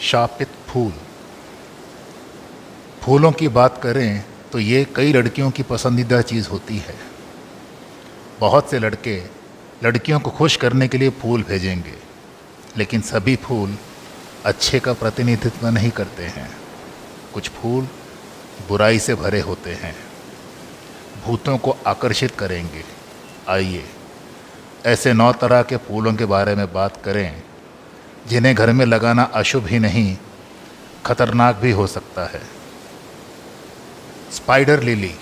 शापित फूल। फूलों की बात करें तो ये कई लड़कियों की पसंदीदा चीज़ होती है। बहुत से लड़के लड़कियों को खुश करने के लिए फूल भेजेंगे, लेकिन सभी फूल अच्छे का प्रतिनिधित्व नहीं करते हैं। कुछ फूल बुराई से भरे होते हैं। भूतों को आकर्षित करेंगे। आइए, ऐसे नौ तरह के फूलों के बारे में बात करें जिन्हें घर में लगाना अशुभ ही नहीं, खतरनाक भी हो सकता है। स्पाइडर लिली,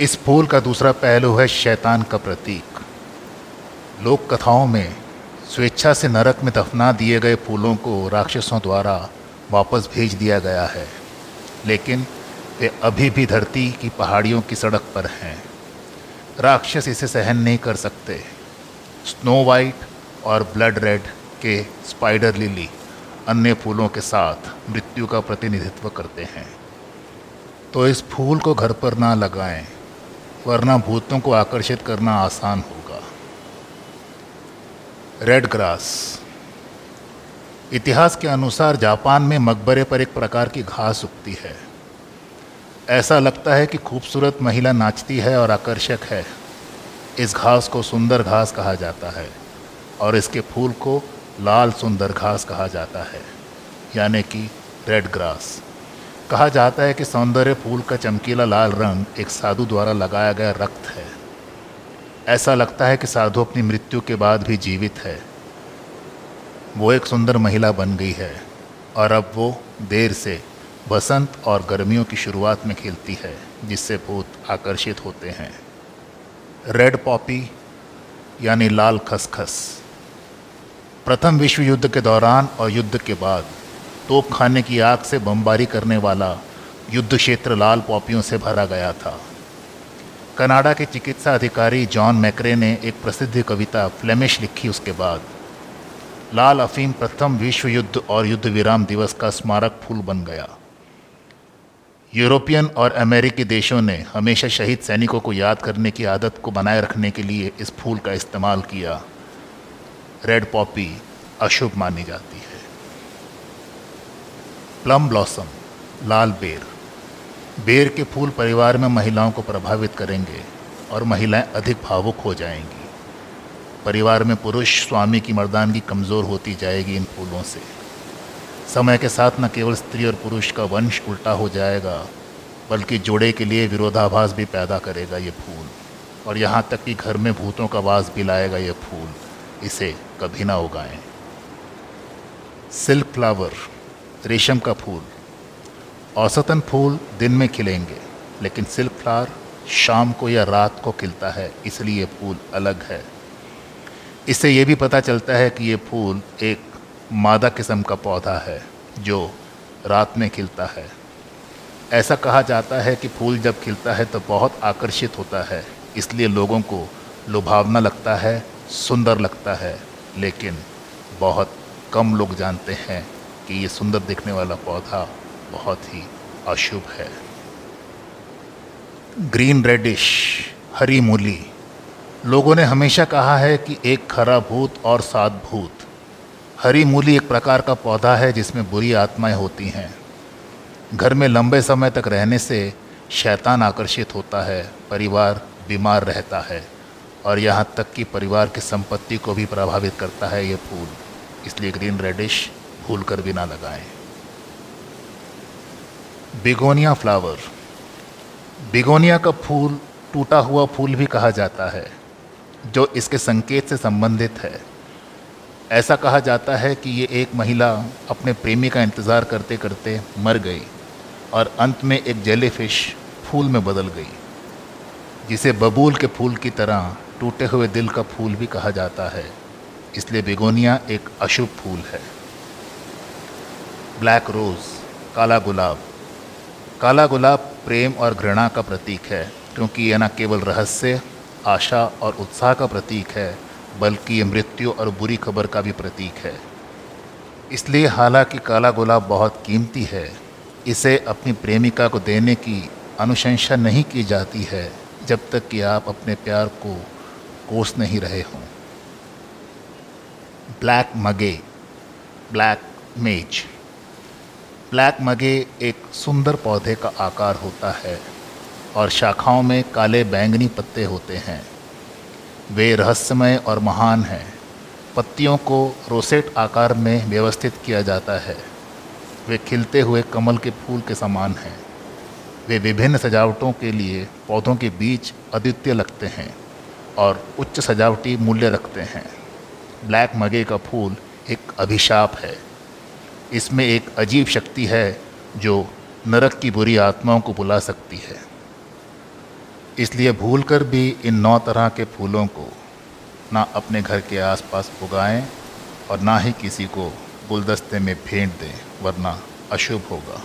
इस फूल का दूसरा पहलू है शैतान का प्रतीक। लोक कथाओं में स्वेच्छा से नरक में दफना दिए गए फूलों को राक्षसों द्वारा वापस भेज दिया गया है, लेकिन वे अभी भी धरती की पहाड़ियों की सड़क पर हैं। राक्षस इसे सहन नहीं कर सकते। स्नो वाइट और ब्लड रेड के स्पाइडर लिली अन्य फूलों के साथ मृत्यु का प्रतिनिधित्व करते हैं। तो इस फूल को घर पर ना लगाएँ, वरना भूतों को आकर्षित करना आसान होगा। रेड ग्रास इतिहास के अनुसार जापान में मकबरे पर एक प्रकार की घास उगती है। ऐसा लगता है कि खूबसूरत महिला नाचती है और आकर्षक है। इस घास को सुंदर घास कहा जाता है और इसके फूल को लाल सुंदर घास कहा जाता है, यानी कि रेड ग्रास कहा जाता है कि सौंदर्य फूल का चमकीला लाल रंग एक साधु द्वारा लगाया गया रक्त है। ऐसा लगता है कि साधु अपनी मृत्यु के बाद भी जीवित है। वो एक सुंदर महिला बन गई है और अब वो देर से बसंत और गर्मियों की शुरुआत में खिलती है, जिससे भूत आकर्षित होते हैं। रेड पॉपी यानी लाल खसखस। प्रथम विश्व युद्ध के दौरान और युद्ध के बाद, तोप खाने की आग से बमबारी करने वाला युद्ध क्षेत्र लाल पॉपियों से भरा गया था। कनाडा के चिकित्सा अधिकारी जॉन मैकरे ने एक प्रसिद्ध कविता फ्लेमिश लिखी उसके बाद, लाल अफीम प्रथम विश्व युद्ध और युद्ध विराम दिवस का स्मारक फूल बन गया। यूरोपियन और अमेरिकी देशों ने हमेशा शहीद सैनिकों को याद करने की आदत को बनाए रखने के लिए इस फूल का इस्तेमाल किया। रेड पॉपी अशुभ मानी जाती है। प्लम ब्लॉसम लाल बेर। बेर के फूल परिवार में महिलाओं को प्रभावित करेंगे और महिलाएँ अधिक भावुक हो जाएँगी। परिवार में पुरुष स्वामी की मर्दानगी कमज़ोर होती जाएगी इन फूलों से। समय के साथ न केवल स्त्री और पुरुष का वंश उल्टा हो जाएगा, बल्कि जोड़े के लिए विरोधाभास भी पैदा करेगा ये फूल। और यहाँ तक कि घर में भूतों का वास भी लाएगा ये फूल। इसे कभी ना उगाएँ। सिल्क फ्लावर, रेशम का फूल, औसतन फूल दिन में खिलेंगे, लेकिन सिल्क फ्लावर शाम को या रात को खिलता है, इसलिए फूल अलग है। इससे ये भी पता चलता है कि ये फूल एक मादा किस्म का पौधा है, जो रात में खिलता है। ऐसा कहा जाता है कि फूल जब खिलता है तो बहुत आकर्षित होता है, इसलिए लोगों को लुभावना लगता है सुंदर लगता है, लेकिन बहुत कम लोग जानते हैं कि ये सुंदर दिखने वाला पौधा बहुत ही अशुभ है। ग्रीन रेडिश, हरी मूली। लोगों ने हमेशा कहा है कि एक खरा भूत और सात भूत। हरी मूली एक प्रकार का पौधा है जिसमें बुरी आत्माएँ होती हैं। घर में लंबे समय तक रहने से शैतान आकर्षित होता है, परिवार बीमार रहता है। और यहाँ तक कि परिवार की संपत्ति को भी प्रभावित करता है ये फूल। इसलिए ग्रीन रेडिश भूल कर भी ना लगाएँ। बिगोनिया फ्लावर बिगोनिया का फूल, टूटा हुआ फूल भी कहा जाता है, जो इसके संकेत से संबंधित है। ऐसा कहा जाता है कि ये एक महिला अपने प्रेमी का इंतज़ार करते करते मर गई और अंत में एक जेलीफिश फूल में बदल गई, जिसे बबूल के फूल की तरह टूटे हुए दिल का फूल भी कहा जाता है। इसलिए बेगोनिया एक अशुभ फूल है। ब्लैक रोज़, काला गुलाब। काला गुलाब प्रेम और घृणा का प्रतीक है, क्योंकि यह न केवल रहस्य, आशा और उत्साह का प्रतीक है, बल्कि ये मृत्यु और बुरी खबर का भी प्रतीक है। इसलिए हालाँकि काला गुलाब बहुत कीमती है, इसे अपनी प्रेमिका को देने की अनुशंसा नहीं की जाती है, जब तक कि आप अपने प्यार को कोस नहीं रहे हों। ब्लैक मगे ब्लैक मेज ब्लैक मगे एक सुंदर पौधे का आकार होता है और शाखाओं में काले बैंगनी पत्ते होते हैं। वे रहस्यमय और महान हैं। पत्तियों को रोसेट आकार में व्यवस्थित किया जाता है। वे खिलते हुए कमल के फूल के समान हैं। वे विभिन्न सजावटों के लिए पौधों के बीच अद्वितीय लगते हैं। और उच्च सजावटी मूल्य रखते हैं। ब्लैक मगे का फूल एक अभिशाप है। इसमें एक अजीब शक्ति है जो नरक की बुरी आत्माओं को बुला सकती है। इसलिए भूलकर भी इन नौ तरह के फूलों को ना अपने घर के आसपास उगाएँ और ना ही किसी को गुलदस्ते में फेंट दें, वरना अशुभ होगा।